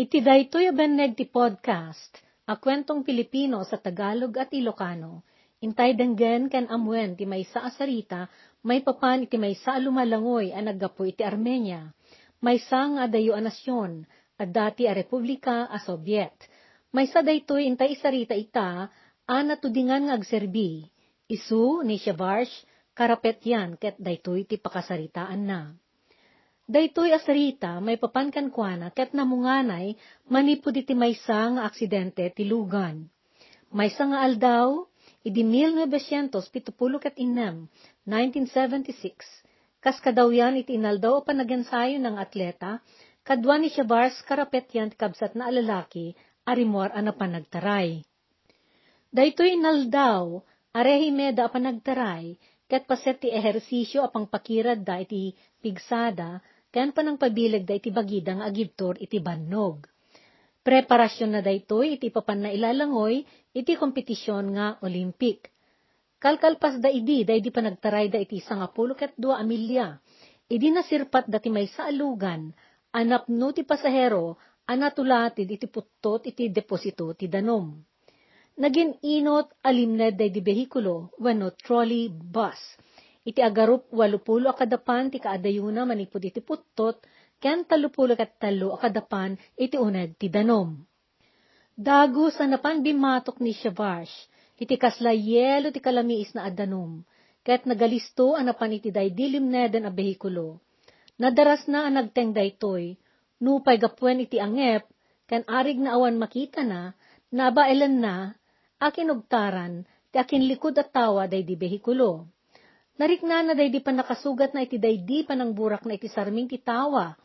Iti daytoy abeneg ti podcast, a kwentong Pilipino sa Tagalog at Ilocano. Intay denggen ken amwen ti maysa a may papan iti maysa a lumalangoy a naggapo iti Armenia. Maysa nga adayo a nasyon, a dati a republika a Soviet. Maysa daytoy intay isarita ita, a natudingan nga agserbi. Isu ni Shavarsh, karapet yan ket daytoy ti pakasaritaan na. Daytoy asarita may papankan kuana ket namunganay manipud iti maysa nga aksidente ti lugan. Maysa nga aldaw, idi 1976, 1976, kas kadawyan iti inaldaw a panagensayo ng atleta, kadwa ni Shabars karapet yan ti kabsat na alalaki, arimor a napanagtaray. Daytoy inaldaw, arehime da a panagtaray, ket paset ti ehersisyo apang pakirad da iti pigsada, ken panang pabilag da iti bagida nga agibtor iti bannog. Preparasyon na daytoy iti papan na ilalangoy iti kompetisyon nga Olympic. Kalkalpas da idi da idi panagtaray da iti sangapulo ket dua amilya. Idi nasirpat da ti may saalugan, anapno ti pasahero, anatulatid iti puttot iti deposito ti danom. Naging inot alimned da di behikulo, wano trolley bus iti agarup walupulo akadapan ti kaadayuna manipud iti puttot, ken talupulo kat talo akadapan iti uneg ti danom. Dago sa napan bimatok ni Shavash, iti kasla yelo ti kalamiis na adanom, ket nagalisto anapan iti day dilim neden a behikulo. Nadaras na ang nagteng daytoy, nupay gapwen iti angep, ken arig na awan makita na, nabailan na, akin ugtaran, ti akin likod at tawa day di behikulo Narikna na day di pa nakasugat na iti day di pa ng burak na iti sarming ti tawa.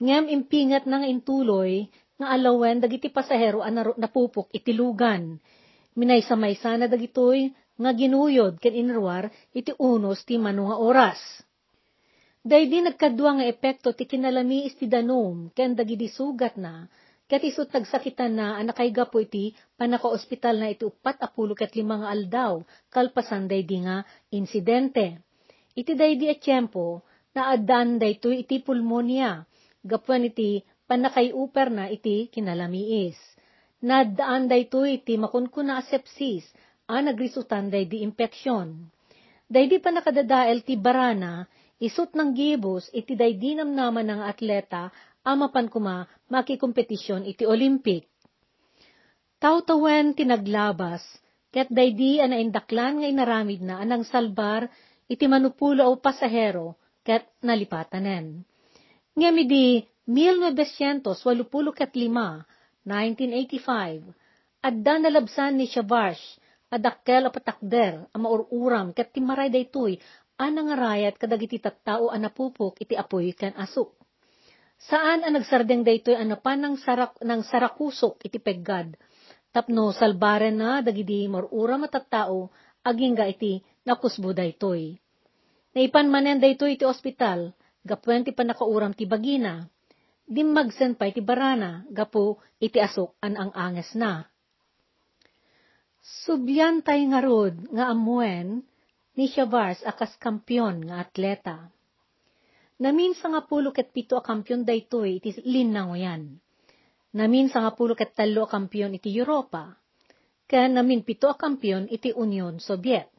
Ngem impingat na nga intuloy, nga alawen dagiti pasahero an napupok iti lugan. Minay sa maysa na dagitoy, nga ginuyod ken inruar iti unos ti mano nga oras. Day di nagkadwa nga epekto ti kinalami iti danom, ken dagiti sugat na, ket isut nagsakitan na anakay gapo iti panaka-ospital na iti upat apulo ket limang aldaw, kalpasan day di nga insidente. Iti day di etiyempo, na adan day to iti pulmonya, gapuan iti panakay-uper na iti kinalamiis. Nadaan day to iti makunkuna sepsis, a nagrisutan day di impeksyon. Day di pa nakadadael ti barana, isut ng gibos iti day di namnaman ng atleta amapan kuma makikompetisyon iti Olympic. Tawtawen tinaglabas, ket daydi ana indaklan nga inaramid na anang salbar iti manupulo o pasahero ket nalipatanen. Ngem idi 1985, 1985, adda nalabsan ni Shabash, adakkel a patakder, a maururam, ket timaray daytoy, anang arayat kadagiti tattao a napupok iti apoy ken asuk. Saan ang nagsardeng daytoy ano pa ng, sarak, ng sarakusok iti peggad. Tapno salbaren na dagidi marura matattao aging ga iti nakusbo daytoy. Naipan manen daytoy iti ospital, gapwen ti panakauram ti bagina. Dimmagsen pa iti barana, gapo iti asok an ang anges na. Subyan tay nga rod nga amuen ni Shavars akas kampyon nga atleta Namin sa nga pulo ket pito a kampyon daytoy iti linang yan. Namin sa nga pulo ket talo a kampyon iti Europa. Ken namin pito a kampyon iti Union Soviet.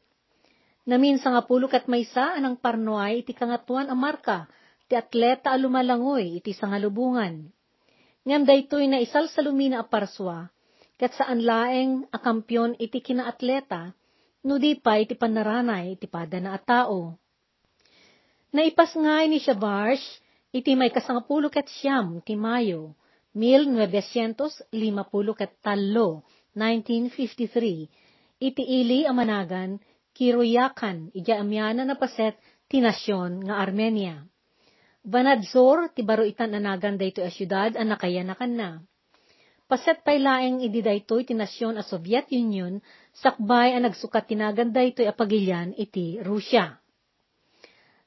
Namin sa nga pulo ket maysa anang parnoay iti kangatuan a marka ti atleta a lumalangoy iti sangalubungan. Ngem daytoy na isal sa lumina a parswa, ket saan laeng a kampyon iti kinaatleta, no di pa iti panaranay iti pada na a tao Naipas nga ni Shabarsh, iti may kasangapulo ket siyam, ti Mayo, 1953, 1953, iti ili amanagan, kiruyakan, ija amyana na paset, ti nasyon nga Armenia. Banadzor, ti baro itan anagan dayto a syudad, a nakayanakan na. Paset pay laeng idi daytoy ti nasyon a Soviet Union, sakbay a nagsukat tinagan daytoy a pagilyan iti Russia.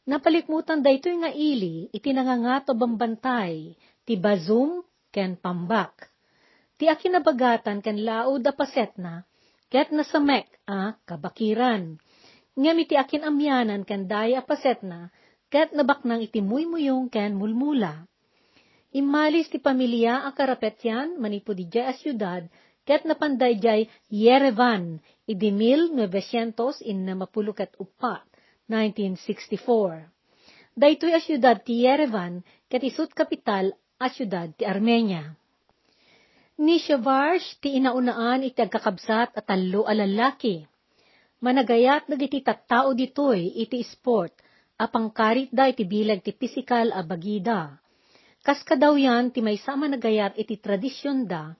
Napalikmutan da ito nga ili, iti nangangato bambantay, ti bazum ken pambak. Ti akinabagatan ken laod da paset na, ket nasamek a kabakiran. Ngem iti akin amyanan ken daya paset na, ket nabaknang iti muymuyong ken mulmula. Imalis ti pamilya ang karapetyan manipo di jay a syudad ket napanday jay Yerevan idi 1900 in mapulukat upat 1964. Daytoy a syudad ti Yerevan ket isut kapital a syudad ti Armenia. Ni Shavarsh ti inaunaan iti agkakabsat at talo a lalaki. Managayat dagiti tattao ditoy iti sport, apang karit da iti bilag ti pisikal a bagida. Kas kadaw yan ti may sama nagayat iti tradisyon da,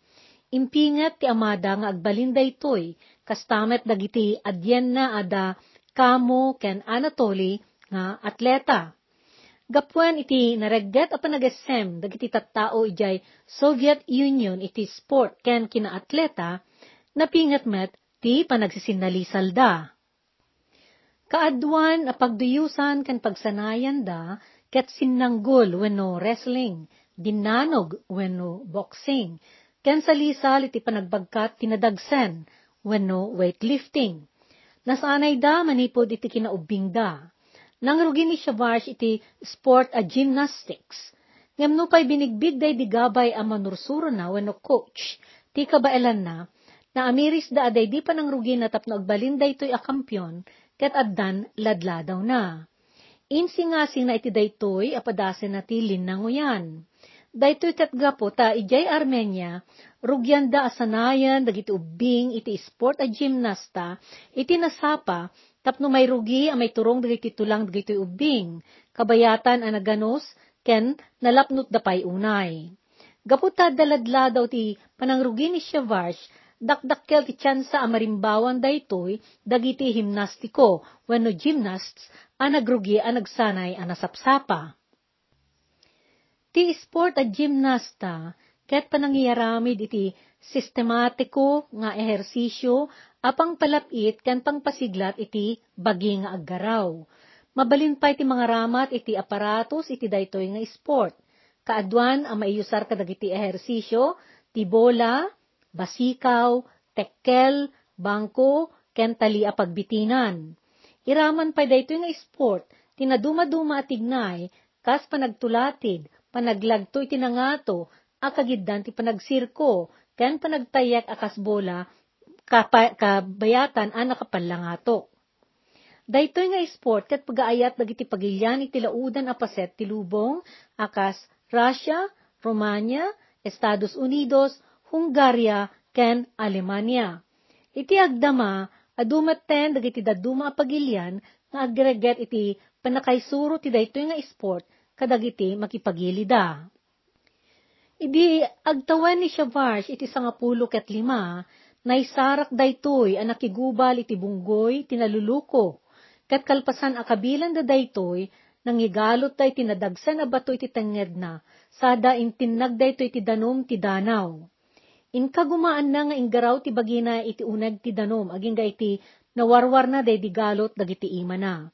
impingat ti amada nga agbalinda itoy, kastamet dagiti adyen na ada kamo ken Anatoly nga atleta. Gapuan iti naregdet a panagesem dagiti tattao ijay Soviet Union iti sport ken kinaatleta napingat met ti panagsisinalisal da. Kaadwan a pagduyusan ken pagsanayan da ket sinnanggol wenno wrestling, dinanog wenno boxing, ken salisal iti panagbagkat tinadagsen wenno weightlifting. Nasanay da manipod iti kinaubing da Nangrugi ni Shavarsh iti sport a gymnastics. Ngam no pa'y binigbig day di gabay a manursuro na wano coach, ti kabailan na, na amiris da aday di pa nangrugi na tapno agbalin da ito'y a kampyon, ket addan ladladaw na. Insi nga sing na iti daytoy apadasen na ti linanguyan. Daytoy tatgapo ta ijay Armenia, rugyan da asanayan dagiti ubing iti sport a gymnasta, iti nasapa tapno may rugi a may turong dagiti tulang dagiti ubing, kabayatan a naganos, ken nalapnot da pay unay. Gaputa daladla daw ti panangrugi ni Shavarsh, dakdakkel ti tsansa a marimbawan daytoy, dagiti himnastiko, wenno gymnasts, a nagrugi a nagsanay a nasapsapa. Ti sport a gymnasta, ket panangyaramid iti sistematiko nga ehersisyo apang palapit kan pangpasiglat iti bagi nga aggaraw. Mabalin pa iti mga ramat iti aparatos iti daytoy nga sport. Kaadwan ang maiyusar kadagiti ehersisyo, ti bola, basikaw, tekkel, bangko, ken tali a pagbitinan. Iraman pa daytoy nga sport, tinaduma-duma at tignay, kas panagtulatid, panaglagtoy tinangato, akagiddan ti panagsirko, ken panagtayak akas bola, kapa, kabayatan ang nakapalangato. Daytoy nga sport kat pagaayat dagiti pagilyan iti laudan a paset ti lubong akas Russia, Romania, Estados Unidos, Hungaria, ken Alemania. Iti agdama, adumaten dagiti daduma a pagilyan nga agreget iti panakaysuro ti daytoy nga sport kadagiti makipagilida. Idi agtawan ni Shavarsh iti sangapulo ket lima, Naisarak daytoy ang nakigubal iti bunggoy, tinaluluko. Kat kalpasan akabilan da daytoy, nangigalot day tinadagsan a bato iti tenged na, sada intinag daytoy ti danom ti danaw. Inka gumaan na nga inggaraw ti bagina iti unag ti danom, aging iti nawarwar na day di galot dagiti ima na.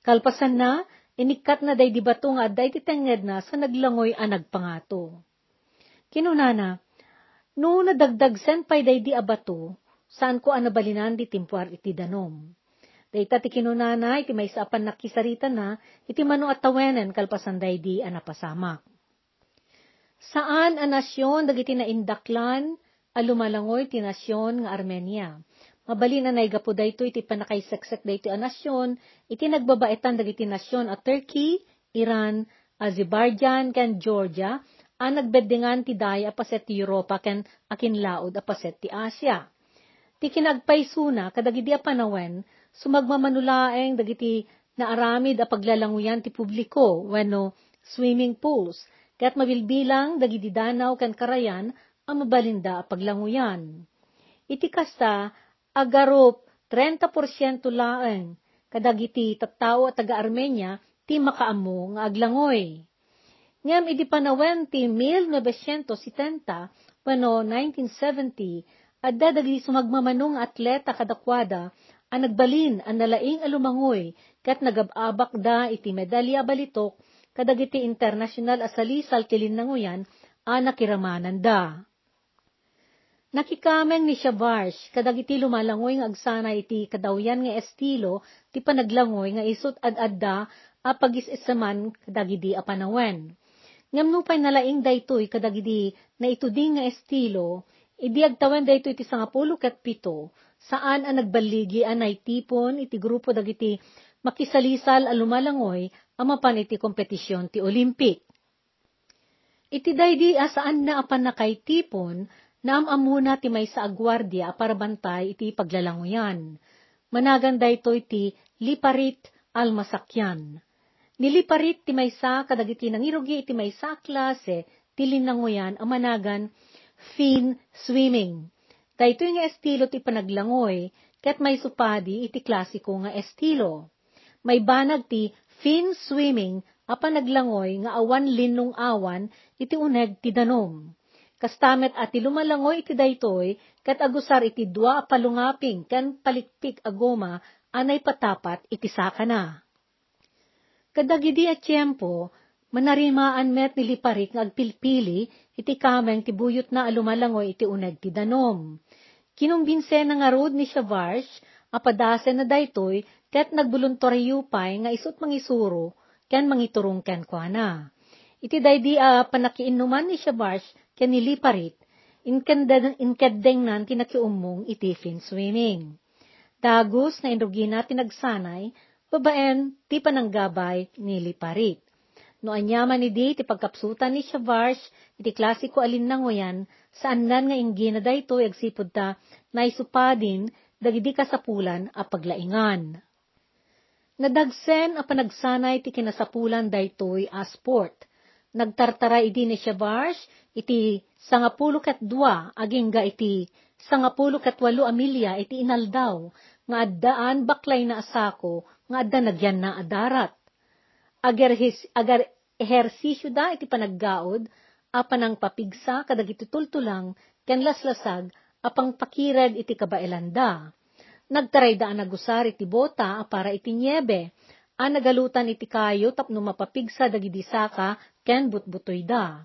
Kalpasan na, inikat na day di bato nga day ti tenged na sa naglangoy a nagpangato. Kinunana, No nadagdagsen pay day di abato, saan ko anabalinan di timpuar iti danom. Dayta ti kinunana, iti may saapan nakisarita na, iti mano at tawenen kalpasan day di anapasamak. Saan a nasyon dagiti naindaklan, alumalangoy ti nasyon nga Armenia. Mabalin na naigapo dayto iti panakaiseksek dayto a nasyon, iti nagbabaitan dagiti nasyon a Turkey, Iran, Azerbaijan, kan Georgia, ang nagbedingan ti daya apaset ti Europa ken akin laod apaset ti Asia. Ti kinagpaysuna kadagidi a panawen, sumagmamanulaeng dagiti naaramid a paglalanguyan ti publiko wenno swimming pools, kaya't mabilbilang dagiti danaw ken karayan ang mabalinda a paglanguyan. Iti kasta, agarop 30% laeng kadagiti tattao at taga-Armenia ti makaamo nga aglangoy. Ngam idi panawen ti 1970 wano 1970 adda dagiti sumagmamanong atleta kadakwada ang nagbalin ang nalaing alumangoy kat nagababak da iti medalya balitok kadagiti international asalisal kilin nanguyan a nakiramanan da. Nakikameng ni Shavarsh, kadagiti lumalangoy nga agsana iti kadawyan nga estilo, ti panaglangoy nga isot ad adda a pagis-isaman kadagidi a panawen. Ngam nupay nalaing daytoy kadagidi na ituding nga estilo, idi agtawan daytoy iti sangapulo ket pito, saan ang nagbaligi anay tipon iti grupo dagiti makisalisal a lumalangoy amapan iti kompetisyon ti Olympic. Iti daydi asaan na apan nakay tipon, naam amuna ti may sa agwardya para bantay iti paglalangoyan. Managan daytoy ti liparit almasakyan. Niliparit ti maysa kadagiti nangirugi iti maysa klase ti linangoyan a managan fin swimming. Daytoy nga estilo ti panaglangoy ket may supadi iti klasiko nga estilo. May banag ti fin swimming a panaglangoy nga awan linong awan iti uneg ti danom. Kastamet at lumalangoy iti daytoy ket agusar iti dua palungaping ken palikpik agoma anay patapat iti saka na. Kadagidi at tiyempo, manarimaan met niliparik nga agpilpili, iti kameng ti buyot na alumalangoy iti uneg ti danom. Kinumbinse na nga rod ni Shavarsh, apadasen na daytoy, ket nagbuluntoryo pay nga isut mangisuro, ken mangiturong ken kwa na. Iti daydi a uh, panakiinuman ni Shavarsh, ken niliparit, inkedeng nan tinakiumong iti fin swimming. Dagos na indugina tinagsanay, babaen ti pananggabay niliparit. No anyaman ni di ti pagkapsutan ni Shavarsh iti klasiko alin nangoyan saan nan nga inggi na dayto agsipod ta naisupadin dagidi kasapulan a paglaingan. Nadagsen a panagsanay ti kinasapulan daytoy a sport. Nagtartara idi ni Shavarsh iti sangapulo kat dua aging iti sangapulo kat walo amilya iti inaldaw nga addaan baklay na asako nga adda nagyan na adarat. Agar, his, agar ehersisyo da iti panaggaod, apanang papigsa kadag iti tultulang, ken laslasag, apang pakirad iti kabaelanda. Nagtaray da nagusar iti bota para iti niebe, a nagalutan iti kayo tapno mapapigsa dagidi saka ken butbutoy da.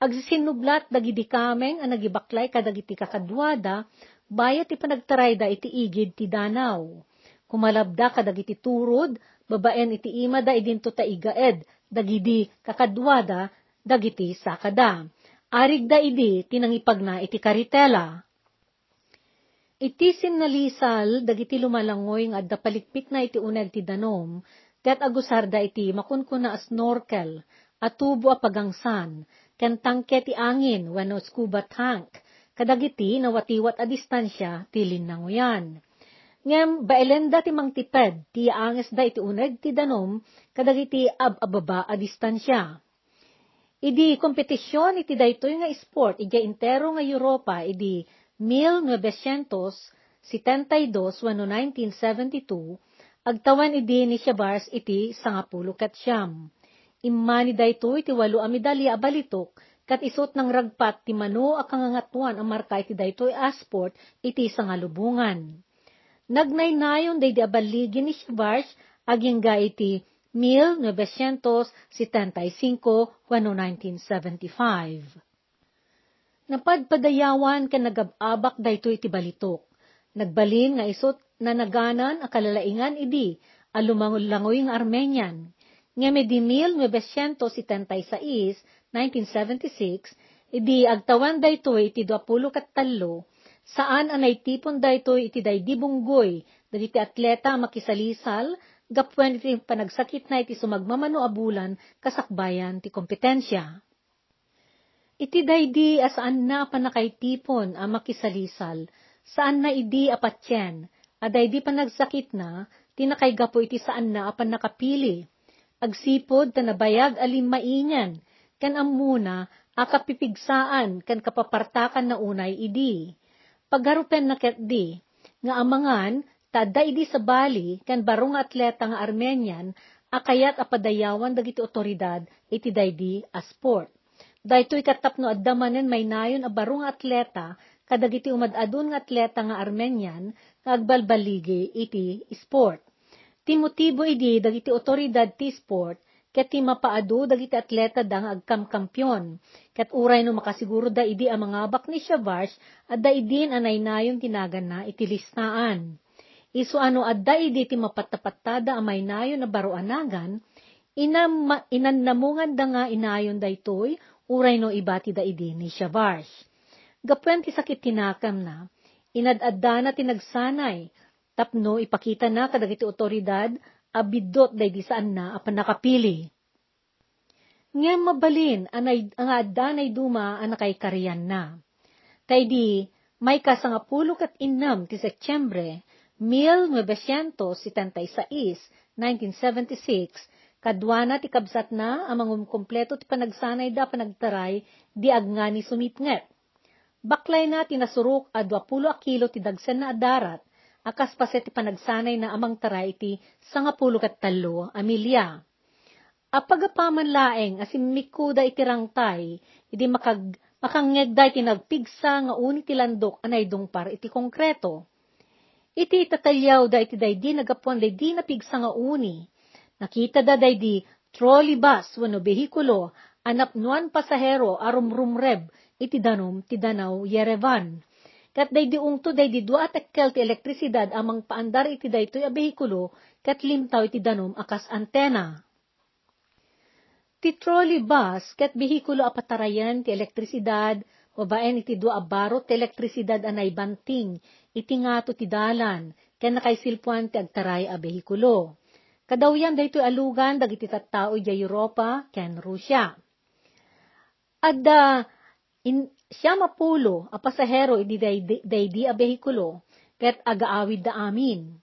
Agsisinublat dagidi kameng a nagibaklay kadagiti kakadwada, bayat iti panagtaray da iti igid ti danaw Kumalabda kadagiti turod, babaen iti ima da idinto ta igaed, dagidi kakadwada, dagiti sakada. Arig da idi tinangipag na iti karitela. Iti sinalisal, dagiti lumalangoy nga adda palikpik na iti uneg ti danom, ket agusar da iti makunkuna a snorkel, atubo a pagangsan, ken tangke ti angin wano scuba tank, kadagiti nawatiwat a distansya ti linanguyan ngem baelenda ti mangtiped ti anges da iti uneg ti danom kadagiti ab-ababa a distansya. Idi kompetisyon iti daytoy nga sport iti intero nga Europa idi 1972 wano 1972 agtawan idi ni Shabars iti sangapulo kat siyam. Immani daytoy iti walo a medalya a balitok kat isot ng ragpat ti mano a kangangatuan ang marka iti daytoy a sport iti sangalubungan. Nagnaynayon day di abaligin ni Shavarsh aging ga iti 1975 wano 1975. Napadpadayawan ka nagababak dayto iti balitok. Nagbalin nga isot na naganan a kalalaingan idi alumangulangoy ng Armenian. Nga di 1976, 1976, idi agtawan dayto iti 20 kat talo, saan anay tipon daytoy iti daydi bunggoy, dagiti atleta makisalisal, gapwen iti panagsakit na iti sumagmamano abulan kasakbayan ti kompetensya. Iti daydi asaan na panakaitipon a makisalisal, saan na idi apatyen, aday di panagsakit na, tinakaygapo iti saan na apan nakapili. Agsipod ta nabayag alim mainyan, kan amuna akapipigsaan kan kapapartakan na unay idi pagarupen na di, nga amangan, tada idi sa Bali, kan barong atleta nga Armenian, akayat apadayawan dagiti otoridad iti daydi a sport. Daytoy katapno addamanen may nayon a barong atleta kadagiti umadadun nga atleta nga Armenian nga agbalbaligi iti sport. Timotibo idi dagiti otoridad ti sport ket ti mapaadu dagiti atleta da nga agkamkampyon. Ket uray no makasiguro da idi ang mga bak ni Shavarsh at da idin anay nayon tinagan na iti listaan. Isu ano adda idi ti mapatapatada amay nayon na baroanagan, Inam, inannamungan da nga inayon daytoy, uray no ibati da idi ni Shavarsh. Gapwen ti sakit tinakam na, inadadda na tinagsanay, tapno ipakita na kadagiti otoridad, abidot day di saan na apan nakapili. Ngem mabalin, anay, ang adda duma anakay kariyan na. Tay di, may kasangapulo kat innam ti Setyembre, 1976, 1976, kadwana ti kabsat na amang kumpleto ti panagsanay da panagtaray di agnga ni sumitnget. Baklay na tinasurok a 20 kilo ti dagsen na adarat, akas paset ti panagsanay na amang taray ti sangapulo kat talo amilya. Apagapaman laeng asim mikuda iti rangtay, iti makag makangegday ti nagpigsa nga uni ti landok anay dungpar iti konkreto. Iti tatalyaw da iti daydi nagapuan daydi napigsa nga uni, Nakita da day di trolley bus wano behikulo anap nuan pasahero arum rumreb iti danom ti danaw Yerevan. Kat day di ungto day di dua atekkel ti elektrisidad amang paandar iti daytoy a behikulo kat limtaw iti danom akas antena. Ti trolley bus kat behikulo apatarayan ti elektrisidad babaen iti dua abaro ti elektrisidad anay banting iti ngato ti dalan ken nakaisilpuan ti agtaray a behikulo. Kadawyan dayto alugan dagiti tattao iti Europa ken Russia. Adda in, siya mapulo a pasahero iti daydi a behikulo ket agaawid da amin.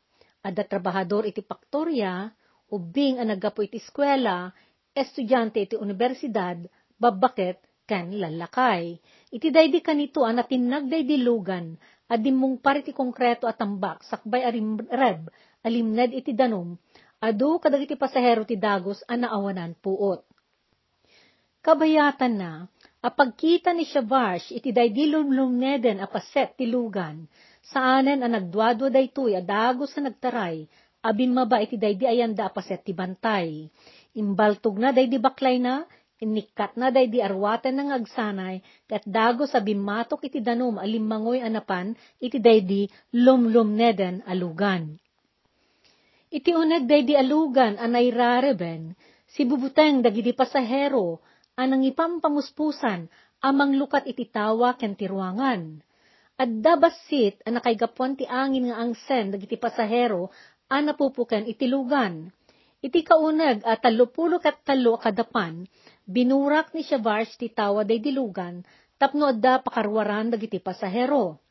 Adda trabahador iti faktorya ubing a naggapo iti eskwela, estudyante iti universidad, babaket ken lalakay. Iti daydi kanito a natinag daydi lugan, adimong pariti konkreto at tambak, sakbay arim reb, alimned iti danom, adu kadagiti pasahero ti Dagos a naawanan puot. Kabayatan na, apagkita ni Shavash iti daydi lumlumneden a paset ti lugan, saanen a nagdwadwa daytoy a Dagos sa nagtaray, abin maba iti daydi ayanda a paset ti bantay. Imbaltog na daydi baklay na, inikat na daydi arwatan ng agsanay, kat Dagos sa bimatok iti danom alimmangoy anapan, iti daydi lumlumneden alugan. Iti uneg day di alugan anay rareben, si bubuteng dagiti pasahero, anang ipampamuspusan, amang lukat iti tawa ken tiruangan. At dabasit anakay gapuan ti angin nga angsen dagiti pasahero, anapupuken iti lugan. Iti kauneg at talupulo kat talo kadapan, binurak ni Shavars ti tawa day dilugan, tapno adda pakarwaran dagiti pasahero.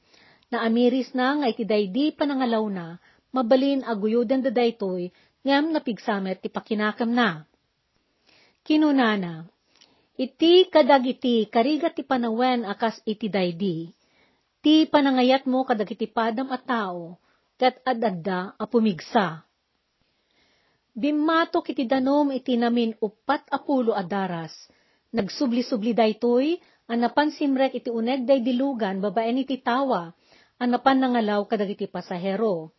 Naamiris na nga iti daydi panangalaw na, mabalin aguyudan da daytoy, ngam napigsamet ti pakinakam na. Kinunana, iti kadagiti karigat ti panawen akas iti daydi, ti panangayat mo kadagiti padam at tao, kat adadda a pumigsa. Bimatok iti danom iti namin upat apulo adaras, nagsubli-subli daytoy, anapan simrek iti uneg day dilugan babaen iti tawa, anapan nangalaw kadagiti pasahero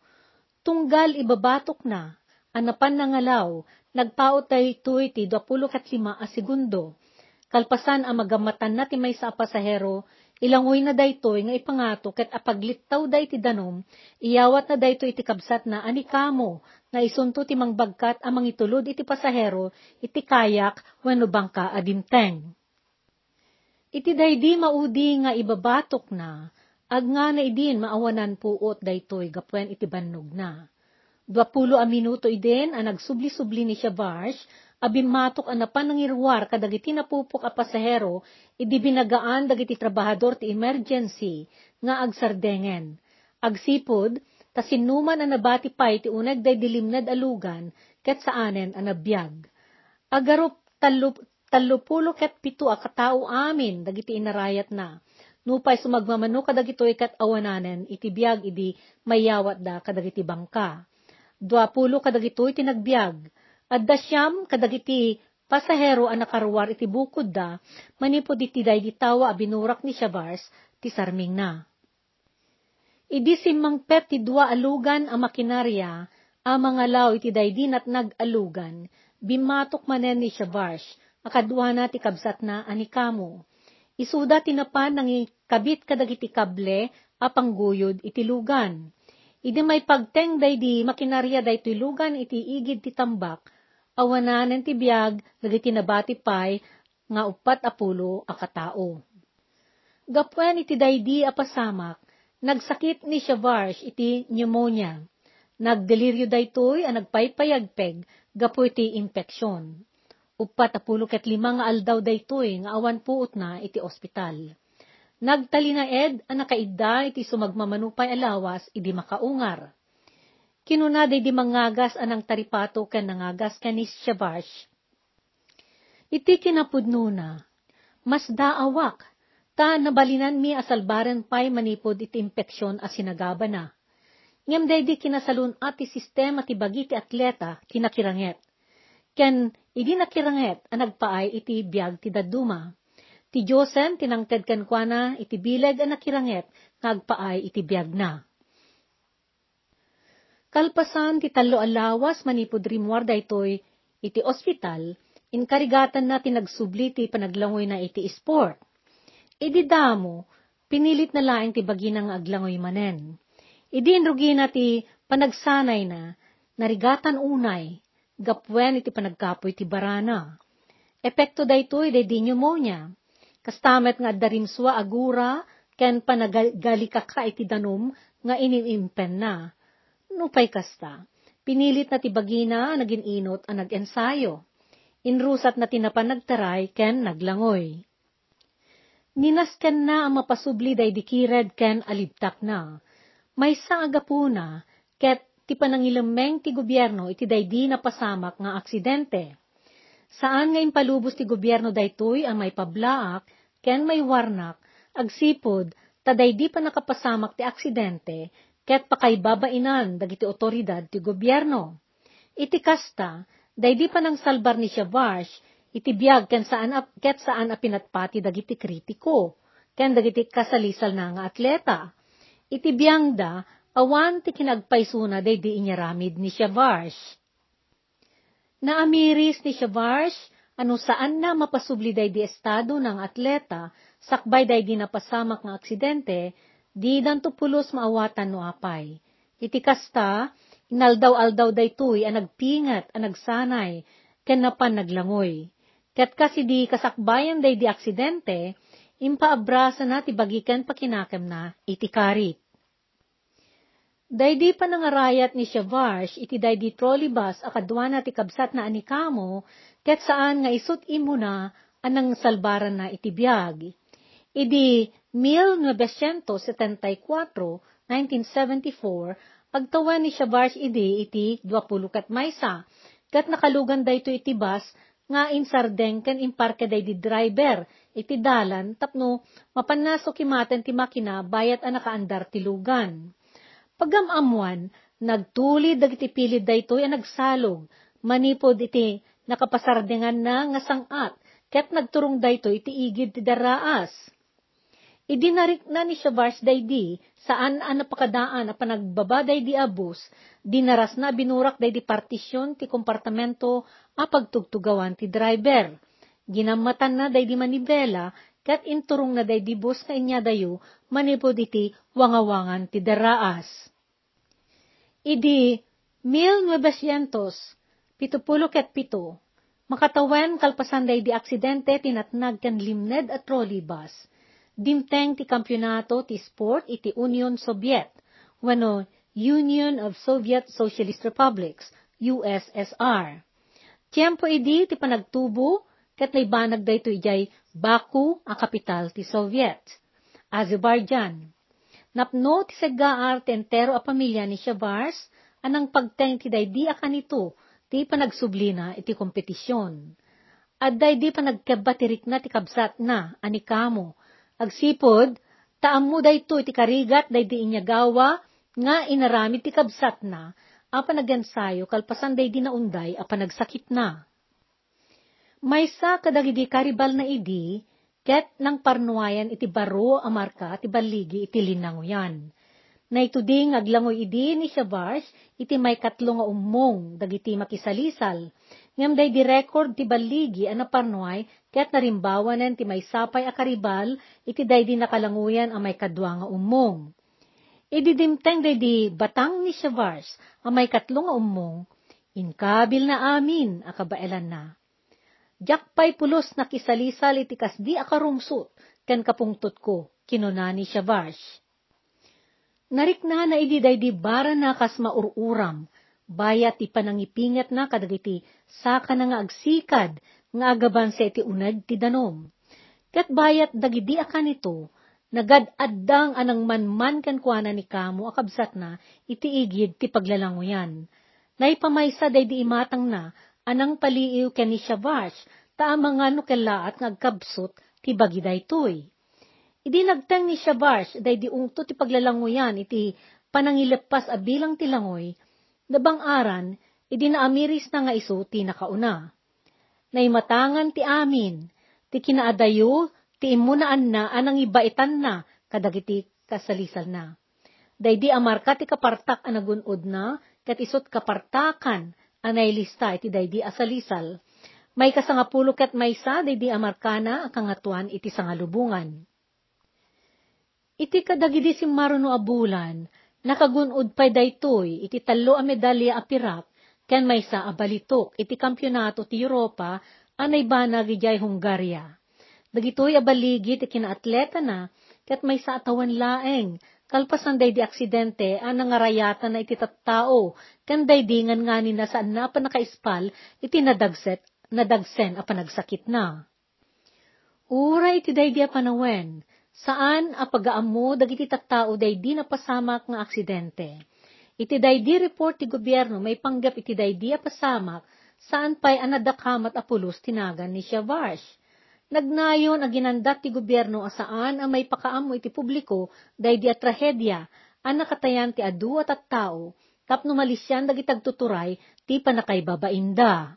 tunggal ibabatok na, anapan nangalaw, nagpaot tayo ito'y ti 25 a segundo. Kalpasan ang magamatan na ti may sa pasahero, ilangoy na daytoy nga ipangato ket apaglittaw day ti danom, iyawat na daytoy iti kabsat na anikamo, na isunto ti mangbagkat amang itulod iti pasahero, iti kayak wenno bangka adimteng. Iti daydi maudi nga ibabatok na, Ag nga na idin maawanan puot daytoy gapwen iti bannog na. Dwapulo a minuto idin ang nagsubli-subli ni Shavarsh, abimatok anapan ng irwar kadagiti napupok a pasahero, idi binagaan dagiti trabahador ti emergency, nga agsardengen. Agsipod, ta sinuman ang nabati pay ti unag day dilimnad alugan, ket saanen ang nabiyag. Agarop talup, talupulo ket pito a katao amin, dagiti inarayat na Nupay sumagmamano kadagitoy kat awananen, iti biyag idi mayawat da kadagiti bangka. Dwapulo kadagitoy tinagbiag, at dasyam kadagiti pasahero ang nakarwar iti bukod da, manipod iti day ditawa binurak ni Shavars, ti sarming na. Idi simang pet ti dua alugan ang makinarya, ang mga law iti daydi at nag-alugan, bimatok manen ni Shavars, akadwa na ti kabsat na anikamo. Isuda tinapan ng kabit kadagiti kable apang guyod iti lugan. Idi may pagteng day di makinarya day lugan iti igid ti tambak, awanan ti biyag, dagiti nabati pay, nga upat apulo a katao. Gapwen iti daydi apasamak, nagsakit ni Shavarsh iti pneumonia. Nagdeliryo daytoy a nagpaypayagpeg, gapu iti infeksyon. Upat apulo ket lima nga aldaw daytoy nga awan puot na iti ospital. Nagtali na ed a nakaidda iti sumagmamanupay alawas idi makaungar. Kinuna day di mangagas anang taripato ken nangagas ni Shabash. Iti kinapudno na, mas daawak, ta nabalinan mi asalbaran pay manipod iti impeksyon a sinagaba na. Ngem day di kinasalun ati sistema ti bagi ti atleta kinakiranget. Ken idi nakiranget a nagpaay iti biag ti daduma Ti Diyosen tinangted ken kuana iti bileg a nakiranget ngagpaay iti biag na. Kalpasan ti talo alawas manipod rimwar daytoy iti ospital, inkarigatan na tinagsubli ti panaglangoy na iti sport. Idi damo, pinilit na laing ti bagina nga aglangoy manen. Idi inrugi na ti panagsanay na, narigatan unay, gapwen iti panagkapoy ti barana. Epekto daytoy day di pneumonia. Kastamet nga darimswa agura, ken panagalikak ka iti danom, nga inimimpen na. Nupay kasta, pinilit na ti bagina naging inot a nag-ensayo. Inrusat na tinapan nagtaray, ken naglangoy. Ninasken na ang mapasubli day dikired ken alibtak na. May sa agapuna, ket ti panangilameng ti gobyerno iti daydi na pasamak nga aksidente Saan nga impalubos ti gobyerno daytoy ang may pablaak, ken may warnak, agsipod, taday di pa nakapasamak ti aksidente, ket pakaybabainan dagiti otoridad ti gobyerno. Iti kasta, day di pa nang salbar ni Shavash, iti biyag ken saan ap, ket saan apinatpati dagiti kritiko, ken dagiti kasalisal na nga atleta. Iti biyang da, awan ti kinagpaysuna day di inyaramid ni Shavash Naamiris ni Shavarsh, ano saan na mapasubli day di estado ng atleta, sakbay day di napasamak ng aksidente, di dantupulos maawatan no apay. Iti kasta, inaldaw-aldaw day tuy ang nagpingat, ang nagsanay, ken napan naglangoy. Ket kasi di kasakbayan day di aksidente, impaabrasa na ti bagikan pakinakam na iti karit. Daydi pa nangarayat ni Shavarsh iti daydi trolleybus akadwana ti kabsat na anikamo, ket saan nga isut imo na anang salbaran na iti biyag. Idi 1974, 1974, agtawan ni Shavarsh idi iti 20 kat maysa, kat nakalugan dayto iti bus nga insardeng ken imparke daydi driver iti dalan tapno mapanasok imaten ti makina bayat a nakaandar ti lugan Pagamamuan, nagtulid dagiti pilid daytoy a nagsalog, manipod iti nakapasardengan na nga sangat, ket nagturong daytoy iti igid ti daraas. Idinarik na ni Shabars daydi, saan an napakadaan a panagbaba daydi abus, dinaras na binurak daydi partisyon ti kompartamento a pagtugtugawan ti driver. Ginamatan na daydi manibela, ket inturong na daydi bus na inya dayo, manipod iti wangawangan ti daraas. Idi 1900, pitupulo ket pito, makatawen kalpasan day di aksidente tinatnag kan limned at trolleybus. Dimteng ti kampyonato ti sport iti Union Soviet, wano Union of Soviet Socialist Republics, USSR. Tiempo idi ti panagtubo, ket naibanag dayto ijay Baku, a kapital ti Soviet. Azerbaijan. Napno ti segaar ti entero a pamilya ni Shabars, anang pagteng ti daydi a kanito, ti panagsublina iti kompetisyon. At daydi pa nagkabatirik na ti kabsat na, anikamo. Agsipod, taam dayto iti karigat daydi inyagawa, nga inarami ti kabsat na, apa nagansayo kalpasan daydi na unday a panagsakit na. Maysa kadagidi karibal na idi, Ket nang parnuayan iti baro amarka ti baligi iti linanguyan. Na ituding aglangoy idi ni Shabars iti may katlo nga umong dagiti makisalisal. Ngam day di record ti baligi ana parnuay ket narimbawanen ti may sapay a karibal iti day di nakalanguyan a may kadwa nga umong. Idi dimteng day di batang ni Shabars a may katlo nga umong Inkabil na amin, akabaelan na. Jakpay pulos na kisalisal iti kasdi akarungsot, ken kapungtot ko, kinunani siya Varsh. Narik na ididay di bara na kas maururam, bayat ti panangipingat na kadagiti saka na nga agsikad, nga agaban sa iti unag ti danom. Kat bayat dagidi akan ito, nagadaddang anang manman kan kuana ni kamo akabsat na iti igid ti paglalanguyan. Naipamaysa day di imatang na, anang paliiw ken ni Shavash, taamang nga no kelaat ngagkabsot ti bagi daytoy. Idi nagteng ni Shavash, day di ungto ti paglalanguyan iti panangilepas a bilang ti langoy, nabang aran, idi naamiris na nga iso ti nakauna. Naimatangan ti amin, ti kinaadayo, ti imunaan na anang ibaitan na, kadagiti kasalisal na. Day di amarka ti kapartak anagunod na, kat isot kapartakan, anay lista iti daydi asalisal. May kasangapulo ket maysa daydi amarkana akangatuan iti sangalubungan. Iti kadagidi si maruno abulan, nakagunod pay daytoy iti talo a medalya a pirak, ken maysa a balitok iti kampyonato ti Europa anay banag ijay Hungaria. Dagitoy a baligi ti kinaatleta na, ket maysa atawan laeng, kalpasan day di aksidente ang nangarayatan na iti tattao, kan day dingan nga ni na saan na pa nakaispal, iti nadagset, nadagsen a panagsakit na. Ura iti day di panawen, saan a pagaammo dagiti tattao day di napasamak nga aksidente. Iti day di report ti gobyerno may panggap iti day di pasamak, saan pa'y anadakamat a pulos tinagan ni Shavash Nagnayon a ginandat ti gobyerno asaan ang may pakaamo iti publiko day di trahedya ang nakatayan ti adu at at tao tapno malisyan dagitag tuturay ti panakay babainda.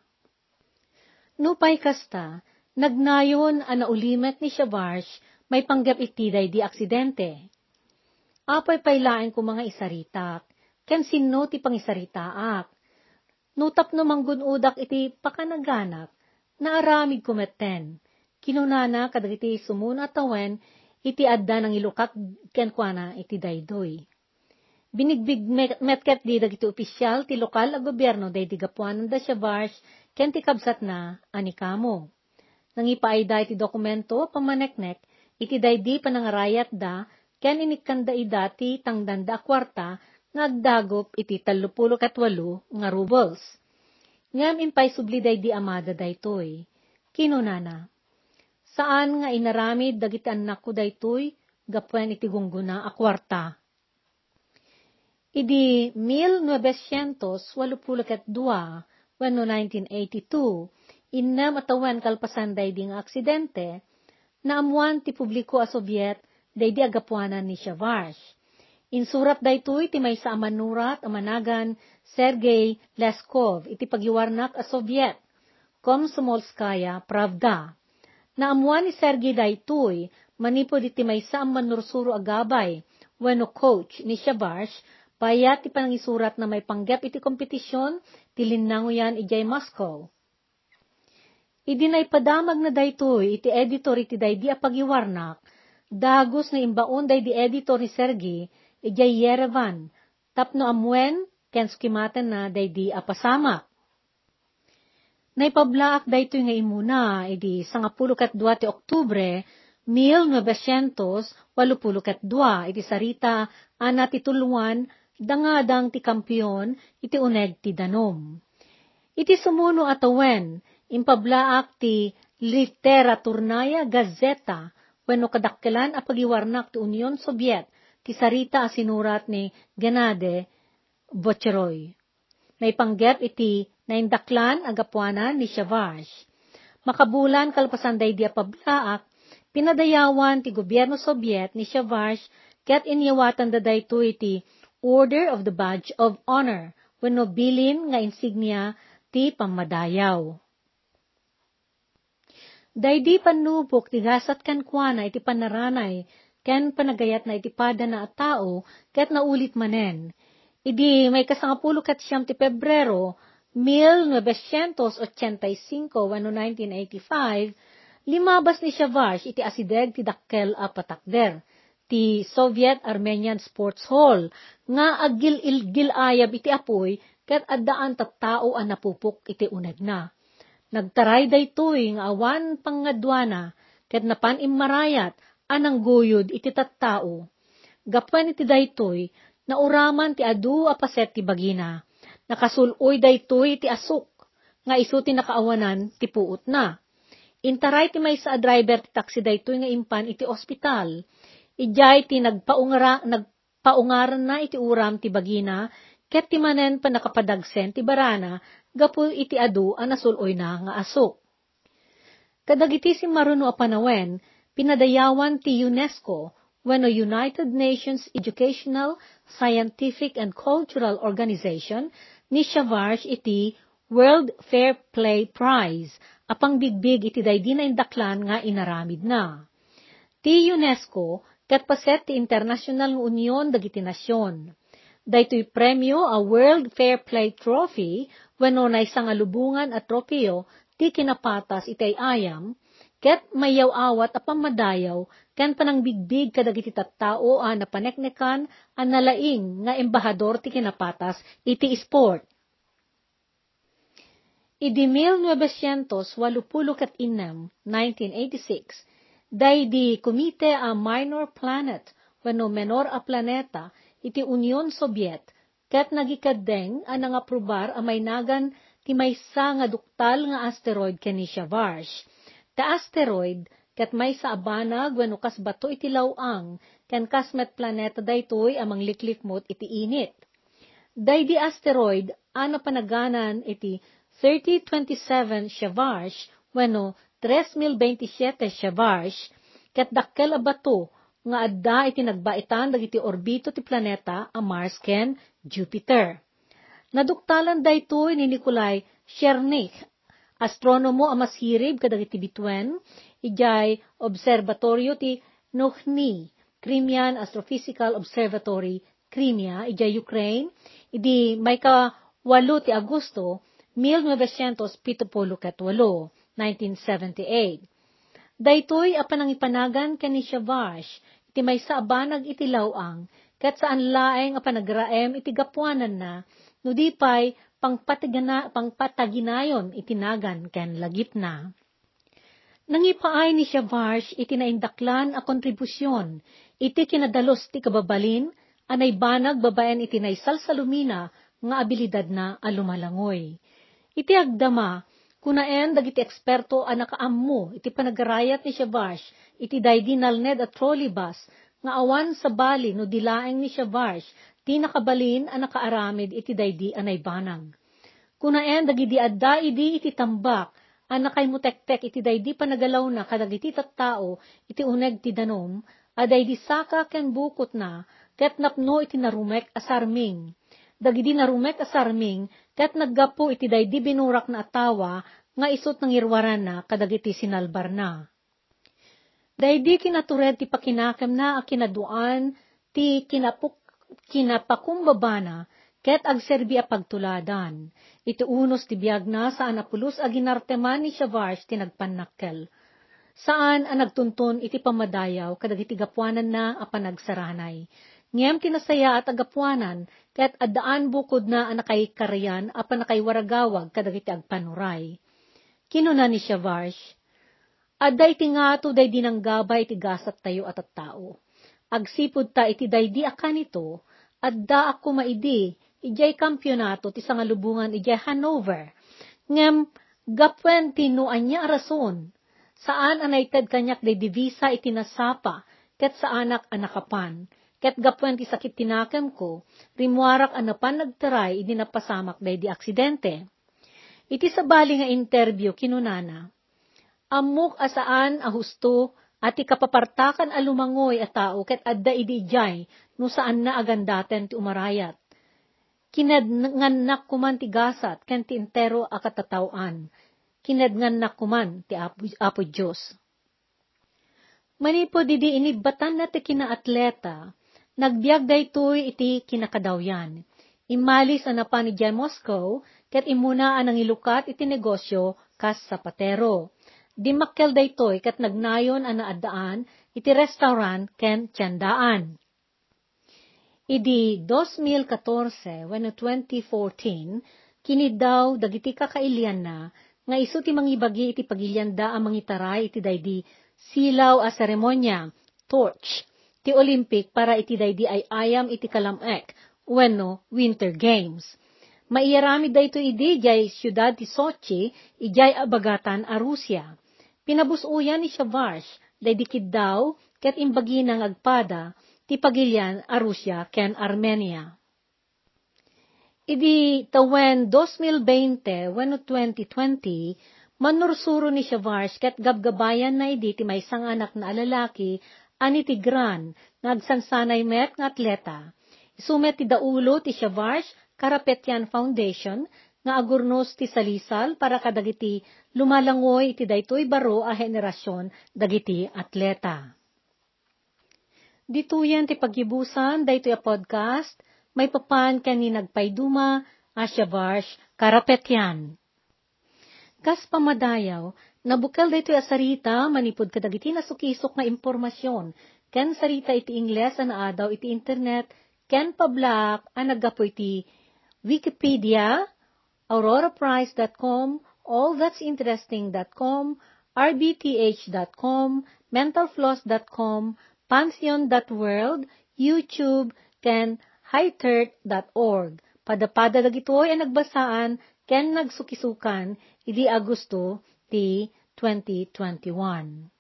Nupay kasta, nagnayon a naulimet ni Shavarsh may panggap iti day di aksidente. Apay paylain ko mga isaritak, ken sinno ti pangisaritaak. Nutap no manggunudak iti pakanaganak, naaramid kumeten kinunana kadagiti sumuna tawen iti adda ng ilukak kenkwana iti daydoy. Binigbig metket di dagiti opisyal ti lokal a gobyerno day di gapuanan da siya ken ti kabsat na anikamo. Nangipaayda iti dokumento pamaneknek iti daydi panangarayat da ken inikanda ida ti tangdanda kwarta nagdagop iti talupulo katwalo nga rubles. Ngam impay subli day di amada daytoy. Kinunana. Saan nga inaramid dagiti anak ko daytoy gapwen iti gungguna a kwarta. Idi 1982, wenno 1982, innam atawan kalpasan day di nga aksidente, naamuan ti publiko a Soviet day di agapuanan ni Shavash. Insurat daytoy ti may sa amanurat amanagan Sergei Leskov iti pagiwarnak a Soviet, Komsomolskaya Pravda Naamuan ni Sergey daytoy, manipod iti may saam manursuro agabay, weno coach ni Shabash, payat ti panangisurat na may panggap iti kompetisyon, tilinango yan ijay Moscow. Idi na ipadamag na daytoy, iti editor iti daydi a pagiwarnak, dagos na imbaon daydi editor ni Sergey, ijay Yerevan, tapno amwen, ken skimatan na daydi a Naipablaak dayto nga imuna, edi sangapulo kat dua ti Oktubre, 1982, iti sarita, ana ti tuluan, dangadang ti kampiyon, iti uneg ti danom. Iti sumuno atawen, impablaak ti Literaturnaya Gazeta, wenno kadakkelan a pagiwarnak ti Union Soviet, ti sarita a sinurat ni Gennady Bocheroy. Naipanggep iti na indaklan agapuanan ni Shavash. Makabulan kalpasan day dia pablaak, pinadayawan ti gobyerno Soviet ni Shavash ket inyawatan da dayto iti Order of the Badge of Honor when nobilin nga insignia ti pamadayaw. Daydi panubok ti gasat kan kuana iti panaranay ken panagayat na iti pada na at tao ket naulit manen. Idi may kasangapulo kat siyam ti Pebrero 1985 wano 1985, limabas ni Shavash iti asideg ti dakkel a patakder, ti Soviet Armenian Sports Hall, nga agil-ilgil ayab iti apoy, ket addaan tattao an napupok iti uneg na. Nagtaray daytoy nga awan pangadwana, ket napan immarayat, anang guyod iti tattao. Gapuan iti daytoy, nauraman ti adu apaset ti bagina. Nakasuloy daytoy ti asuk, nga isu ti nakaawanan ti puot na. Intaray ti may sa driver ti taxi daytoy nga impan iti ospital. Ijay ti nagpaungara, nagpaungaran na iti uram ti bagina, ket ti manen pa nakapadagsen ti barana, gapu iti adu ang nasuloy na nga asok. Kadagiti si maruno a panawen, pinadayawan ti UNESCO when a United Nations Educational, Scientific and Cultural Organization ni Shavarsh iti World Fair Play Prize, apang bigbig iti daydi na indaklan nga inaramid na. Ti UNESCO, kat paset ti International Union dagiti nasyon. Daytoy premyo a World Fair Play Trophy wenno na isang alubungan at tropeo ti kinapatas itay ayam, ket mayaw awat a pamadayaw ken panangbigbig kadagiti tattao a napaneknekan a nalaing nga embahador ti kinapatas iti sport. Idi 1986, 1986, day di Komite a Minor Planet wenno menor a planeta iti Union Soviet ket nagikadeng a nangaprobar a may nagan ti maysa nga duktal nga asteroid ken ni. Ta asteroid ket may sa abanag wenno kas bato iti lawang ken kasmet planeta daytoy amang liklikmot iti init. Day di asteroid ano panaganan iti 3027 Shavarsh wenno 3027 Shavarsh ket dakkel a bato nga adda iti nagbaitan dagiti orbito ti planeta a Mars ken Jupiter. Naduktalan daytoy ni Nikolai Chernik, astronomo a masirib kadagiti bitwen, ijay observatoryo ti Nokhni, Crimean Astrophysical Observatory, Crimea, ijay Ukraine, idi may ka walo ti Agosto, 1978, 1978. Daytoy a panangipanagan ken ni Shavash, iti may sa abanag iti lawang, ket saan laeng a panagraem iti gapuanan na, no di pay pangpatigana, pangpataginayon itinagan ken lagip na. Nangipaay ni Shavash iti a kontribusyon, iti kinadalos ti kababalin, anay banag babaen iti naisalsalumina nga abilidad na alumalangoy. Iti agdama, kunaen dagiti eksperto a nakaammo iti panagarayat ni Shavash iti daydi nalned at trolleybus, nga awan sa bali no dilaeng ni Shavarsh, ti nakabalin a nakaaramid iti daydi anay banag. Kunaen dagidi adda idi iti tambak, a nakaymutektek iti daydi panagalaw na kadagiti tattao iti uneg ti danom, a daydi saka ken bukot na, ket napno iti narumek asarming. Dagidi narumek asarming, ket naggapo iti daydi binurak na atawa, nga isot ng irwaran na kadagiti sinalbar na. Dahidi kinatured ti pakinakam na a kinaduan ti kinapuk, kinapakumbabana ket agserbi a pagtuladan. Iti unos ti biyag na saan apulos a ginarteman ni Shavarsh ti nagpanakkel. Saan a nagtuntun iti pamadayaw kadagiti gapuanan na a panagsaranay. Ngem tinasaya at agapuanan, ket addaan bukod na anakay karayan a panakaywaragawag kadagiti agpanuray. Kinuna ni Shavarsh, Aday ti nga to day dinanggabay ti gasat tayo at at tao. Agsipod ta iti day di akan ito, adda ako maidi, ijay kampyonato ti sangalubungan ijay Hanover. Ngem, gapwen ti nuan niya rason, saan anayted kanyak day divisa iti nasapa, ket sa anak anakapan, ket gapwen ti sakit tinakam ko, rimuarak anapan nagtaray, idi napasamak day di aksidente. Iti sabali nga interview kinunana, amok asaan a husto at ikapapartakan alumangoy a tao ket adda idi jay no saan na agandaten ti umarayat. Kinednganak kuman ti gasat ken ti entero a katatawan. Kinednganak kuman ti Apo, Apo Diyos. Manipo didi inibatan na ti kinaatleta, nagbiag daytoy iti kinakadawyan. Imalis anapan ni Jan Moscow, ket imuna anang ilukat iti negosyo kas sapatero Dimakkel daytoy kat nagnayon ana addaan iti restaurant ken tiyandaan. Idi 2014, when 2014, kini daw dagiti kakailian na, nga iso ti mangibagi iti pagilyanda ang mangitaray iti daydi silaw a seremonya, torch, ti Olympic para iti daydi ay ayam iti kalamek, wenno Winter Games. Maiyarami dayto idi jay siyudad ti Sochi, ijay abagatan a Rusya. Pinabusuyan ni Shavarsh, daydi daw, ket imbagi ng agpada, ti pagilyan a Rusya ken Armenia. Idi tawen 2020 wenno 2020, manursuro ni Shavarsh ket gabgabayan na idi ti may anak na alalaki ani ti Gran, nagsansanay met nga atleta. Isumet ti daulo ti Shavarsh Karapetyan Foundation nga agurnos ti salisal para kadagiti lumalangoy iti daytoy baro a henerasyon dagiti atleta. Dituyan ti pagibusan daytoy a podcast may papan kani nagpayduma asya barsh karapetyan. Kas pamadayaw, nabukal dito asarita manipod kadagiti nasukisok nga impormasyon, ken sarita iti Ingles an adaw iti internet, ken pablak ang naggapo iti Wikipedia, auroraprice.com, allthat'sinteresting.com, rbth.com, mentalfloss.com, pantheon.world, YouTube, ken highthird.org. Padapada dagitoy ang nagbasaan ken nagsukisukan idi Agosto ti 2021.